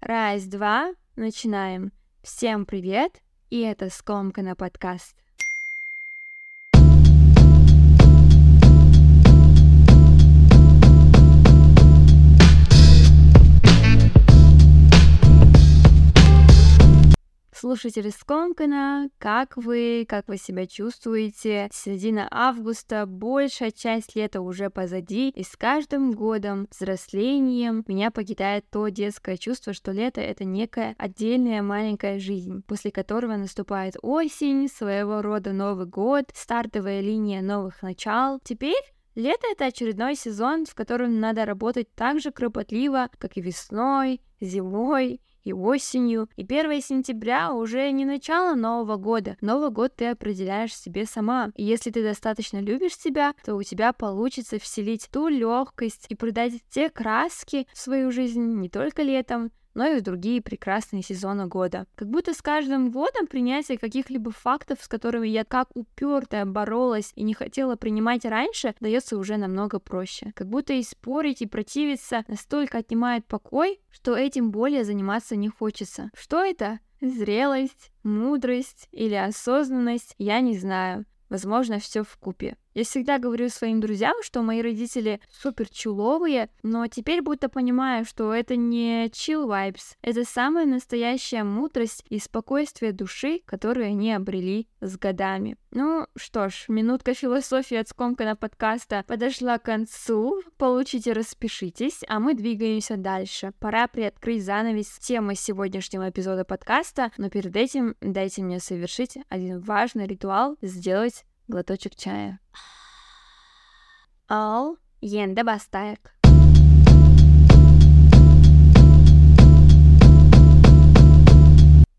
Раз, два, начинаем. Всем привет, и это Скомкана подкаст. Слушатели Скомкана, как вы, как вы себя чувствуете? Середина августа, большая часть лета уже позади, и с каждым годом, взрослением, меня покидает то детское чувство, что лето — это некая отдельная маленькая жизнь, после которого наступает осень, своего рода Новый год, стартовая линия новых начал. Теперь Лето — это очередной сезон, в котором надо работать так же кропотливо, как и весной, зимой и осенью. И 1 сентября уже не начало Нового года. Новый год ты определяешь себе сама. И если ты достаточно любишь себя, то у тебя получится вселить ту легкость и придать те краски в свою жизнь не только летом, но и в другие прекрасные сезоны года. Как будто с каждым годом принятие каких-либо фактов, с которыми я как упертая боролась и не хотела принимать раньше, дается уже намного проще. Как будто и спорить, и противиться настолько отнимает покой, что этим более заниматься не хочется. Что это? Зрелость, мудрость или осознанность, я не знаю. Возможно, все в купе. Я всегда говорю своим друзьям, что мои родители супер чуловые, но теперь будто понимаю, что это не chill vibes, это самая настоящая мудрость и спокойствие души, которую они обрели с годами. Ну что ж, минутка философии от скомкана подкаста подошла к концу. Получите, распишитесь, а мы двигаемся дальше. Пора приоткрыть занавес темы сегодняшнего эпизода подкаста, но перед этим дайте мне совершить один важный ритуал, сделать глоточек чая. Ал енді бастайық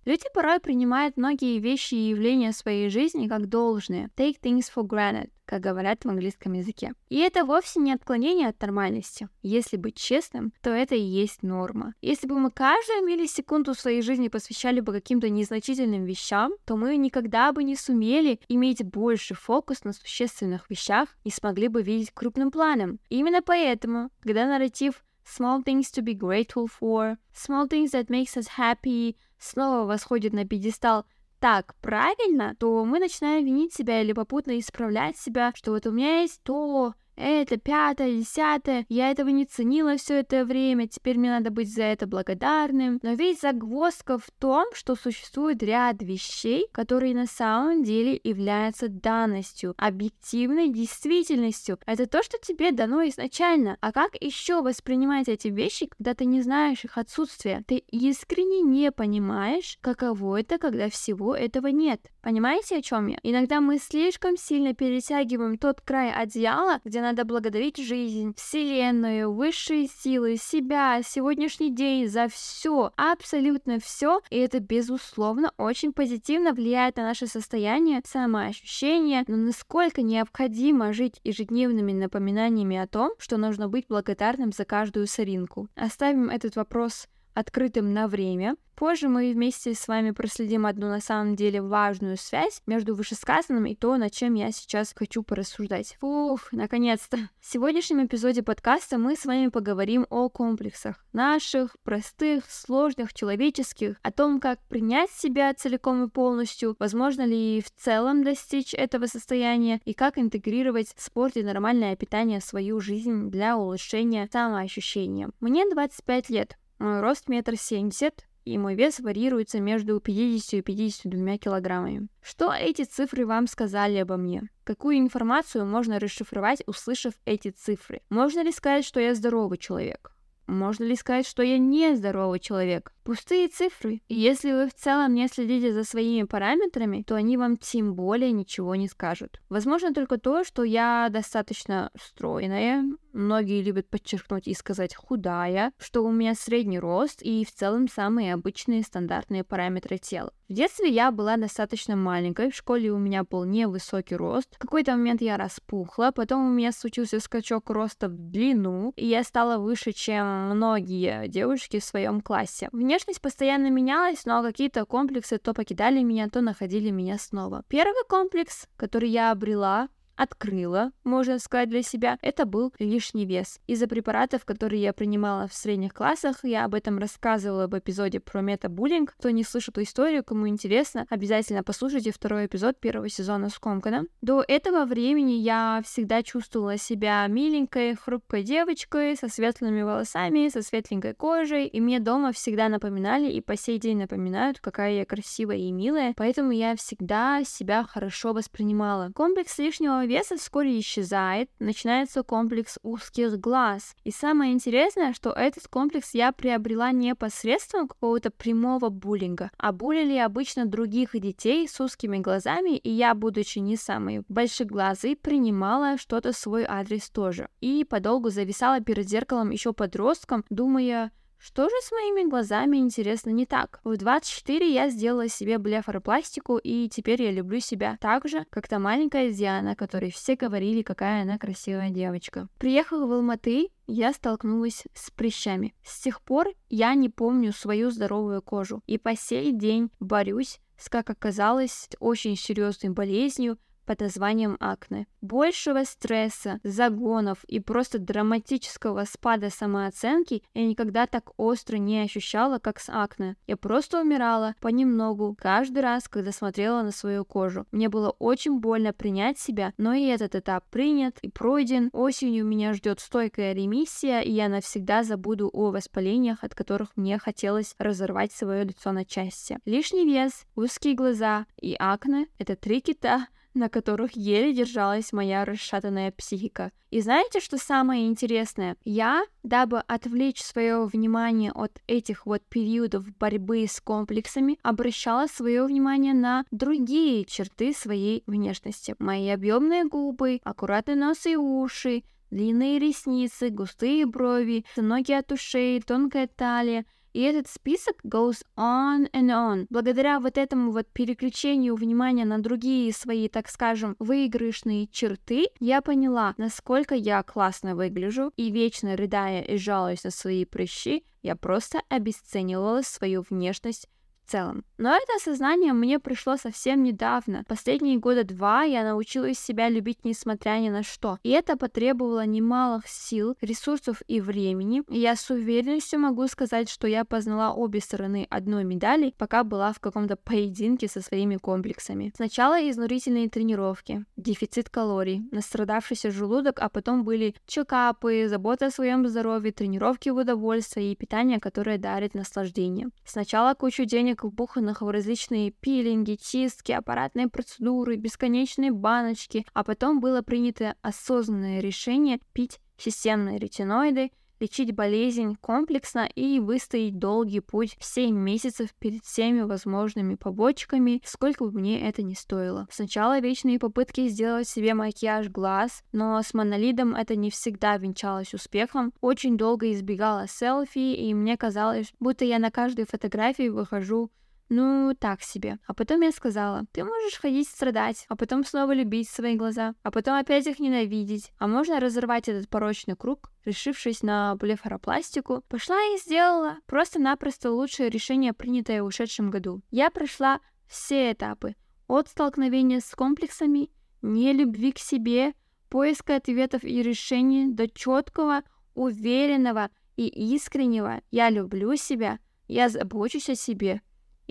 Люди порой принимают многие вещи и явления в своей жизни как должные. Take things for granted, как говорят в английском языке. И это вовсе не отклонение от нормальности. Если быть честным, то это и есть норма. Если бы мы каждую миллисекунду своей жизни посвящали бы каким-то незначительным вещам, то мы никогда бы не сумели иметь больше фокус на существенных вещах и смогли бы видеть крупным планом. И именно поэтому, когда нарратив small things to be grateful for, small things that makes us happy, снова восходит на пьедестал так правильно, то мы начинаем винить себя или попутно исправлять себя, что вот у меня есть то, это пятое, десятое, я этого не ценила все это время, теперь мне надо быть за это благодарным. Но ведь загвоздка в том, что существует ряд вещей, которые на самом деле являются данностью, объективной действительностью. Это то, что тебе дано изначально. А как еще воспринимать эти вещи, когда ты не знаешь их отсутствия? Ты искренне не понимаешь, каково это, когда всего этого нет. Понимаете, о чем я? Иногда мы слишком сильно перетягиваем тот край одеяла, где надо благодарить жизнь, вселенную, высшие силы, себя, сегодняшний день за все, абсолютно все, и это безусловно очень позитивно влияет на наше состояние, самоощущение, но насколько необходимо жить ежедневными напоминаниями о том, что нужно быть благодарным за каждую соринку. Оставим этот вопрос открытым на время. Позже мы вместе с вами проследим одну на самом деле важную связь между вышесказанным и то, над чем я сейчас хочу порассуждать. Фух, наконец-то. В сегодняшнем эпизоде подкаста мы с вами поговорим о комплексах. Наших, простых, сложных, человеческих, о том, как принять себя целиком и полностью, возможно ли в целом достичь этого состояния, и как интегрировать спорт и нормальное питание в свою жизнь для улучшения самоощущения. Мне 25 лет, мой рост метр семьдесят, и мой вес варьируется между 50 и 52 килограммами. Что эти цифры вам сказали обо мне? Какую информацию можно расшифровать, услышав эти цифры? Можно ли сказать, что я здоровый человек? Можно ли сказать, что я не здоровый человек? Пустые цифры. И если вы в целом не следите за своими параметрами, то они вам тем более ничего не скажут. Возможно только то, что я достаточно стройная, многие любят подчеркнуть и сказать худая, что у меня средний рост и в целом самые обычные стандартные параметры тела. В детстве я была достаточно маленькой, в школе у меня был невысокий рост. В какой-то момент я распухла, потом у меня случился скачок роста в длину, и я стала выше, чем многие девушки в своем классе. Внешность постоянно менялась, но какие-то комплексы то покидали меня, то находили меня снова. Первый комплекс, который я обрела, открыла, можно сказать, для себя, это был лишний вес. Из-за препаратов, которые я принимала в средних классах, я об этом рассказывала в эпизоде про метабуллинг. Кто не слышал эту историю, кому интересно, обязательно послушайте второй эпизод первого сезона Скомкана. До этого времени я всегда чувствовала себя миленькой, хрупкой девочкой со светлыми волосами, со светленькой кожей, и мне дома всегда напоминали и по сей день напоминают, какая я красивая и милая, поэтому я всегда себя хорошо воспринимала. Комплекс лишнего веса вскоре исчезает, начинается комплекс узких глаз. И самое интересное, что этот комплекс я приобрела не посредством какого-то прямого буллинга, а буллили обычно других детей с узкими глазами, и я, будучи не самой большеглазой, принимала что-то свой адрес тоже. И подолгу зависала перед зеркалом еще подростком, думая, что же с моими глазами, интересно, не так? В 24 я сделала себе блефаропластику, и теперь я люблю себя так же, как та маленькая Диана, которой все говорили, какая она красивая девочка. Приехала в Алматы, я столкнулась с прыщами. С тех пор я не помню свою здоровую кожу, и по сей день борюсь с, как оказалось, очень серьезной болезнью, под названием акне. Большего стресса, загонов и просто драматического спада самооценки я никогда так остро не ощущала, как с акне. Я просто умирала понемногу, каждый раз, когда смотрела на свою кожу. Мне было очень больно принять себя, но и этот этап принят и пройден. Осенью меня ждет стойкая ремиссия, и я навсегда забуду о воспалениях, от которых мне хотелось разорвать свое лицо на части. Лишний вес, узкие глаза и акне — это три кита, на которых еле держалась моя расшатанная психика. И знаете, что самое интересное? Я, дабы отвлечь свое внимание от этих вот периодов борьбы с комплексами, обращала свое внимание на другие черты своей внешности. Мои объемные губы, аккуратный нос и уши, длинные ресницы, густые брови, ноги от ушей, тонкая талия — и этот список goes on and on. Благодаря вот этому вот переключению внимания на другие свои, так скажем, выигрышные черты, я поняла, насколько я классно выгляжу, и вечно рыдая и жалуясь на свои прыщи, я просто обесценивала свою внешность целом. Но это осознание мне пришло совсем недавно. Последние года два я научилась себя любить несмотря ни на что. И это потребовало немалых сил, ресурсов и времени. И я с уверенностью могу сказать, что я познала обе стороны одной медали, пока была в каком-то поединке со своими комплексами. Сначала изнурительные тренировки, дефицит калорий, настрадавшийся желудок, а потом были чекапы, забота о своем здоровье, тренировки в удовольствие и питание, которое дарит наслаждение. Сначала кучу денег вбуханных в различные пилинги, чистки, аппаратные процедуры, бесконечные баночки, а потом было принято осознанное решение пить системные ретиноиды, лечить болезнь комплексно и выстоять долгий путь в 7 месяцев перед всеми возможными побочками, сколько бы мне это ни стоило. Сначала вечные попытки сделать себе макияж глаз, но с монолидом это не всегда венчалось успехом. Очень долго избегала селфи, и мне казалось, будто я на каждой фотографии выхожу ну, так себе. А потом я сказала, ты можешь ходить страдать, а потом снова любить свои глаза, а потом опять их ненавидеть. А можно разорвать этот порочный круг, решившись на блефаропластику, пошла и сделала просто-напросто лучшее решение, принятое в ушедшем году. Я прошла все этапы. От столкновения с комплексами, нелюбви к себе, поиска ответов и решений до четкого, уверенного и искреннего «я люблю себя», «я забочусь о себе»,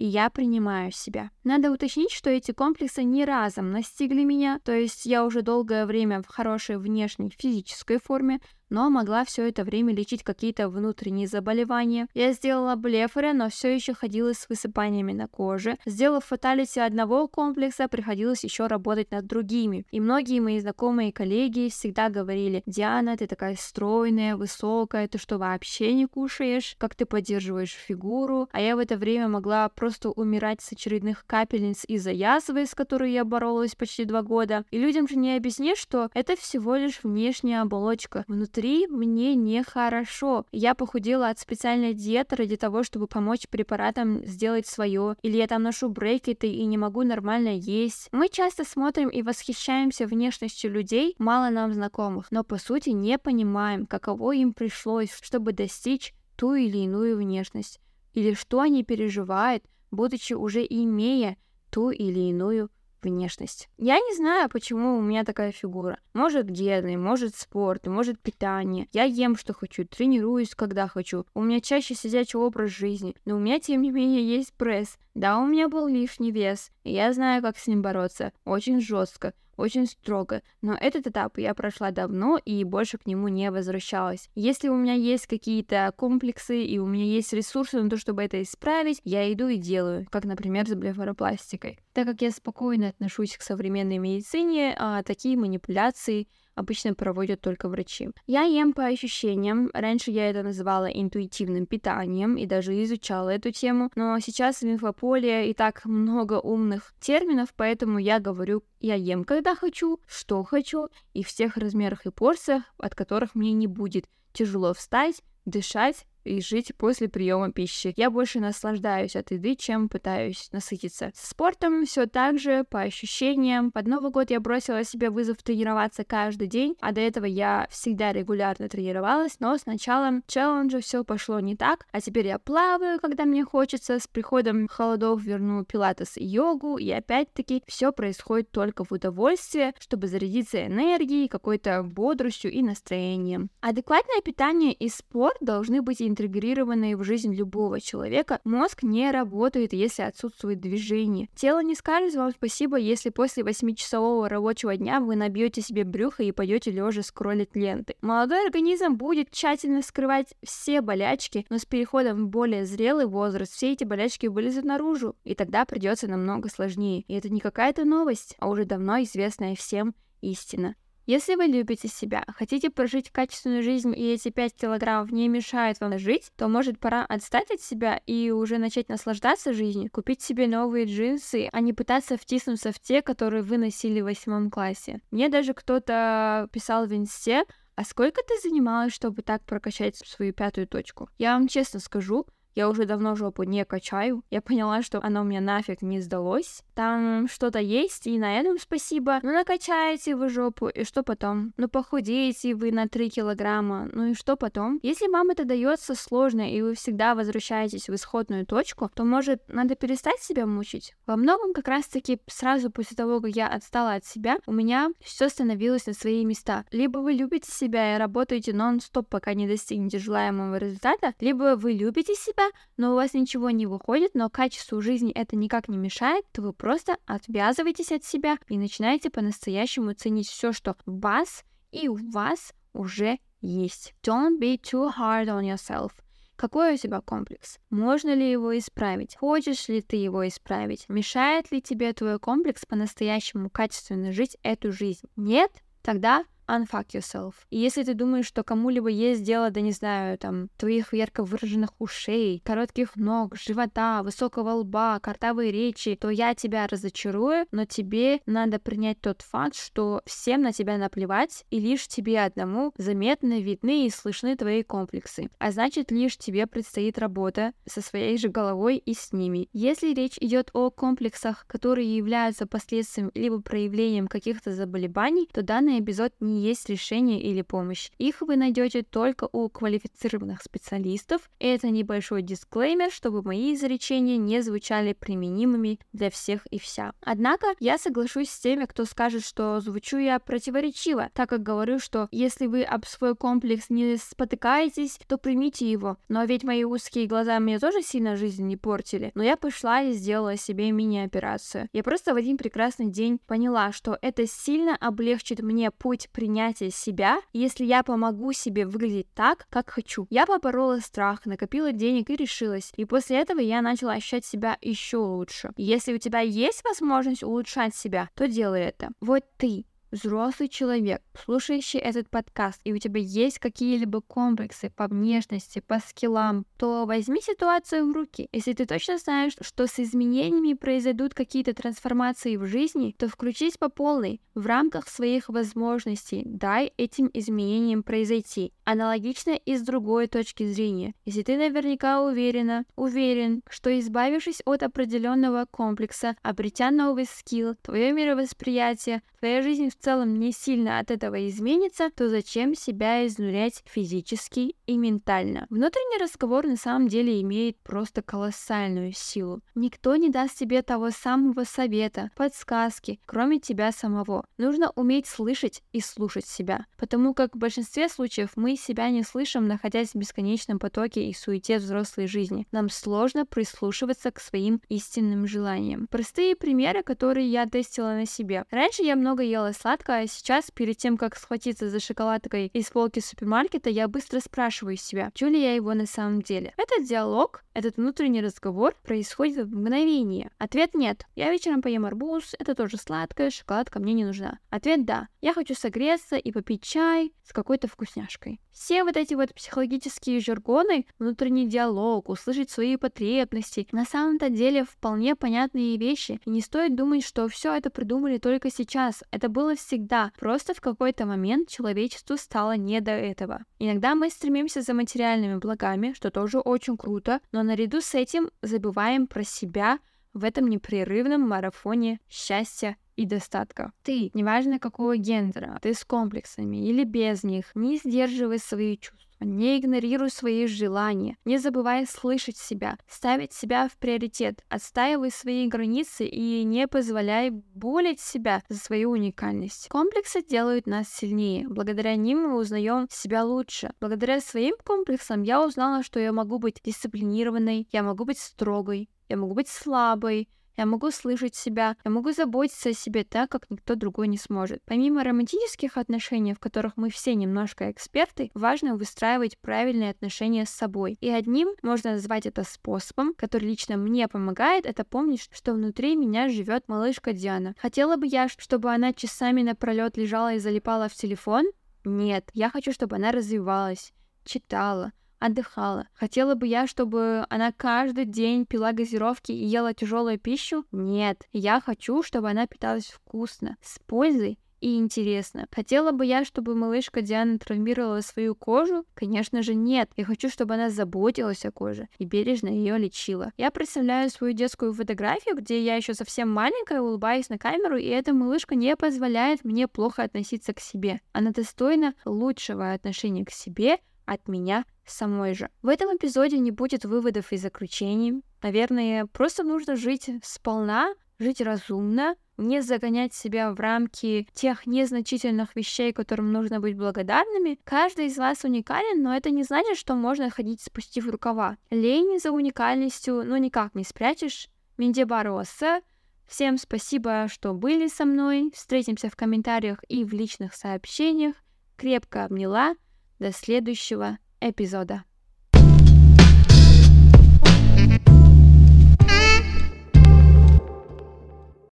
и я принимаю себя. Надо уточнить, что эти комплексы не разом настигли меня, то есть я уже долгое время в хорошей внешней физической форме, но могла все это время лечить какие-то внутренние заболевания. Я сделала блефоры, но все еще ходила с высыпаниями на коже. Сделав фаталити одного комплекса, приходилось еще работать над другими. И многие мои знакомые и коллеги всегда говорили, Диана, ты такая стройная, высокая, ты что вообще не кушаешь? Как ты поддерживаешь фигуру? А я в это время могла просто умирать с очередных капельниц из-за язвы, с которой я боролась почти два года. И людям же не объяснишь, что это всего лишь внешняя оболочка. Внутри внутри мне нехорошо. Я похудела от специальной диеты ради того, чтобы помочь препаратам сделать свое. Или я там ношу брекеты и не могу нормально есть. Мы часто смотрим и восхищаемся внешностью людей, мало нам знакомых, но по сути не понимаем, каково им пришлось, чтобы достичь ту или иную внешность. Или что они переживают, будучи уже имея ту или иную внешность. Я не знаю, почему у меня такая фигура. Может гены, может спорт, может питание. Я ем, что хочу, тренируюсь, когда хочу. У меня чаще сидячий образ жизни, но у меня, тем не менее, есть пресс. Да, у меня был лишний вес, и я знаю, как с ним бороться. Очень жестко очень строго, но этот этап я прошла давно и больше к нему не возвращалась. Если у меня есть какие-то комплексы и у меня есть ресурсы на то, чтобы это исправить, я иду и делаю, как, например, с блефаропластикой. Так как я спокойно отношусь к современной медицине, а такие манипуляции обычно проводят только врачи. Я ем по ощущениям. Раньше я это называла интуитивным питанием и даже изучала эту тему, но сейчас в инфополе и так много умных терминов, поэтому я говорю, я ем когда хочу, что хочу, и в всех размерах и порциях, от которых мне не будет тяжело встать, дышать и жить после приема пищи. Я больше наслаждаюсь от еды, чем пытаюсь насытиться. С спортом все так же, по ощущениям. Под Новый год я бросила себе вызов тренироваться каждый день, а до этого я всегда регулярно тренировалась, но с началом челленджа все пошло не так, а теперь я плаваю, когда мне хочется, с приходом холодов верну пилатес и йогу, и опять-таки все происходит только в удовольствие, чтобы зарядиться энергией, какой-то бодростью и настроением. Адекватное питание и спорт должны быть интегрированные в жизнь любого человека, мозг не работает, если отсутствует движение. Тело не скажет вам спасибо, если после 8-часового рабочего дня вы набьете себе брюхо и пойдете лежа скроллить ленты. Молодой организм будет тщательно скрывать все болячки, но с переходом в более зрелый возраст все эти болячки вылезут наружу, и тогда придется намного сложнее. И это не какая-то новость, а уже давно известная всем истина. Если вы любите себя, хотите прожить качественную жизнь и эти 5 килограммов не мешают вам жить, то может пора отстать от себя и уже начать наслаждаться жизнью, купить себе новые джинсы, а не пытаться втиснуться в те, которые вы носили в восьмом классе. Мне даже кто-то писал в инсте, а сколько ты занималась, чтобы так прокачать свою пятую точку? Я вам честно скажу, я уже давно жопу не качаю. Я поняла, что оно мне нафиг не сдалось. Там что-то есть, и на этом спасибо. Ну, накачаете вы жопу, и что потом? Ну, похудеете вы на 3 килограмма, ну и что потом? Если вам это дается сложно, и вы всегда возвращаетесь в исходную точку, то, может, надо перестать себя мучить? Во многом как раз-таки сразу после того, как я отстала от себя, у меня все становилось на свои места. Либо вы любите себя и работаете нон-стоп, пока не достигнете желаемого результата, либо вы любите себя, себя, но у вас ничего не выходит, но качеству жизни это никак не мешает, то вы просто отвязываетесь от себя и начинаете по-настоящему ценить все, что в вас и у вас уже есть. Don't be too hard on yourself. Какой у тебя комплекс? Можно ли его исправить? Хочешь ли ты его исправить? Мешает ли тебе твой комплекс по-настоящему качественно жить эту жизнь? Нет? Тогда unfuck yourself. И если ты думаешь, что кому-либо есть дело, да не знаю, там, твоих ярко выраженных ушей, коротких ног, живота, высокого лба, картавой речи, то я тебя разочарую, но тебе надо принять тот факт, что всем на тебя наплевать, и лишь тебе одному заметны, видны и слышны твои комплексы. А значит, лишь тебе предстоит работа со своей же головой и с ними. Если речь идет о комплексах, которые являются последствием либо проявлением каких-то заболеваний, то данный эпизод не есть решение или помощь. Их вы найдете только у квалифицированных специалистов. Это небольшой дисклеймер, чтобы мои изречения не звучали применимыми для всех и вся. Однако я соглашусь с теми, кто скажет, что звучу я противоречиво, так как говорю, что если вы об свой комплекс не спотыкаетесь, то примите его. Но ведь мои узкие глаза мне тоже сильно жизнь не портили. Но я пошла и сделала себе мини-операцию. Я просто в один прекрасный день поняла, что это сильно облегчит мне путь принятия себя, если я помогу себе выглядеть так, как хочу. Я поборола страх, накопила денег и решилась. И после этого я начала ощущать себя еще лучше. Если у тебя есть возможность улучшать себя, то делай это. Вот ты взрослый человек, слушающий этот подкаст, и у тебя есть какие-либо комплексы по внешности, по скиллам, то возьми ситуацию в руки. Если ты точно знаешь, что с изменениями произойдут какие-то трансформации в жизни, то включись по полной, в рамках своих возможностей, дай этим изменениям произойти. Аналогично и с другой точки зрения. Если ты наверняка уверена, уверен, что избавившись от определенного комплекса, обретя новый скилл, твое мировосприятие, твоя жизнь целом не сильно от этого изменится, то зачем себя изнурять физически и ментально? Внутренний разговор на самом деле имеет просто колоссальную силу. Никто не даст тебе того самого совета, подсказки, кроме тебя самого. Нужно уметь слышать и слушать себя, потому как в большинстве случаев мы себя не слышим, находясь в бесконечном потоке и суете взрослой жизни. Нам сложно прислушиваться к своим истинным желаниям. Простые примеры, которые я тестила на себе. Раньше я много ела сладкое, а сейчас, перед тем, как схватиться за шоколадкой из полки супермаркета, я быстро спрашиваю себя, хочу ли я его на самом деле. Этот диалог, этот внутренний разговор происходит в мгновение. Ответ нет. Я вечером поем арбуз, это тоже сладкое, шоколадка мне не нужна. Ответ да. Я хочу согреться и попить чай с какой-то вкусняшкой. Все вот эти вот психологические жаргоны, внутренний диалог, услышать свои потребности, на самом-то деле вполне понятные вещи. И не стоит думать, что все это придумали только сейчас. Это было всегда. Просто в какой-то момент человечеству стало не до этого. Иногда мы стремимся за материальными благами, что тоже очень круто, но наряду с этим забываем про себя в этом непрерывном марафоне счастья и достатка. Ты, неважно какого гендера, ты с комплексами или без них, не сдерживай свои чувства. Не игнорируй свои желания, не забывай слышать себя, ставить себя в приоритет, отстаивай свои границы и не позволяй болеть себя за свою уникальность. Комплексы делают нас сильнее, благодаря ним мы узнаем себя лучше. Благодаря своим комплексам я узнала, что я могу быть дисциплинированной, я могу быть строгой, я могу быть слабой, я могу слышать себя, я могу заботиться о себе так, как никто другой не сможет. Помимо романтических отношений, в которых мы все немножко эксперты, важно выстраивать правильные отношения с собой. И одним можно назвать это способом, который лично мне помогает, это помнить, что внутри меня живет малышка Диана. Хотела бы я, чтобы она часами напролет лежала и залипала в телефон? Нет, я хочу, чтобы она развивалась, читала, отдыхала. Хотела бы я, чтобы она каждый день пила газировки и ела тяжелую пищу? Нет. Я хочу, чтобы она питалась вкусно, с пользой и интересно. Хотела бы я, чтобы малышка Диана травмировала свою кожу? Конечно же нет. Я хочу, чтобы она заботилась о коже и бережно ее лечила. Я представляю свою детскую фотографию, где я еще совсем маленькая, улыбаюсь на камеру, и эта малышка не позволяет мне плохо относиться к себе. Она достойна лучшего отношения к себе от меня самой же. В этом эпизоде не будет выводов и заключений. Наверное, просто нужно жить сполна, жить разумно, не загонять себя в рамки тех незначительных вещей, которым нужно быть благодарными. Каждый из вас уникален, но это не значит, что можно ходить спустив рукава. Лень за уникальностью, ну никак не спрячешь. Минде Бароса. Всем спасибо, что были со мной. Встретимся в комментариях и в личных сообщениях. Крепко обняла. До следующего эпизода.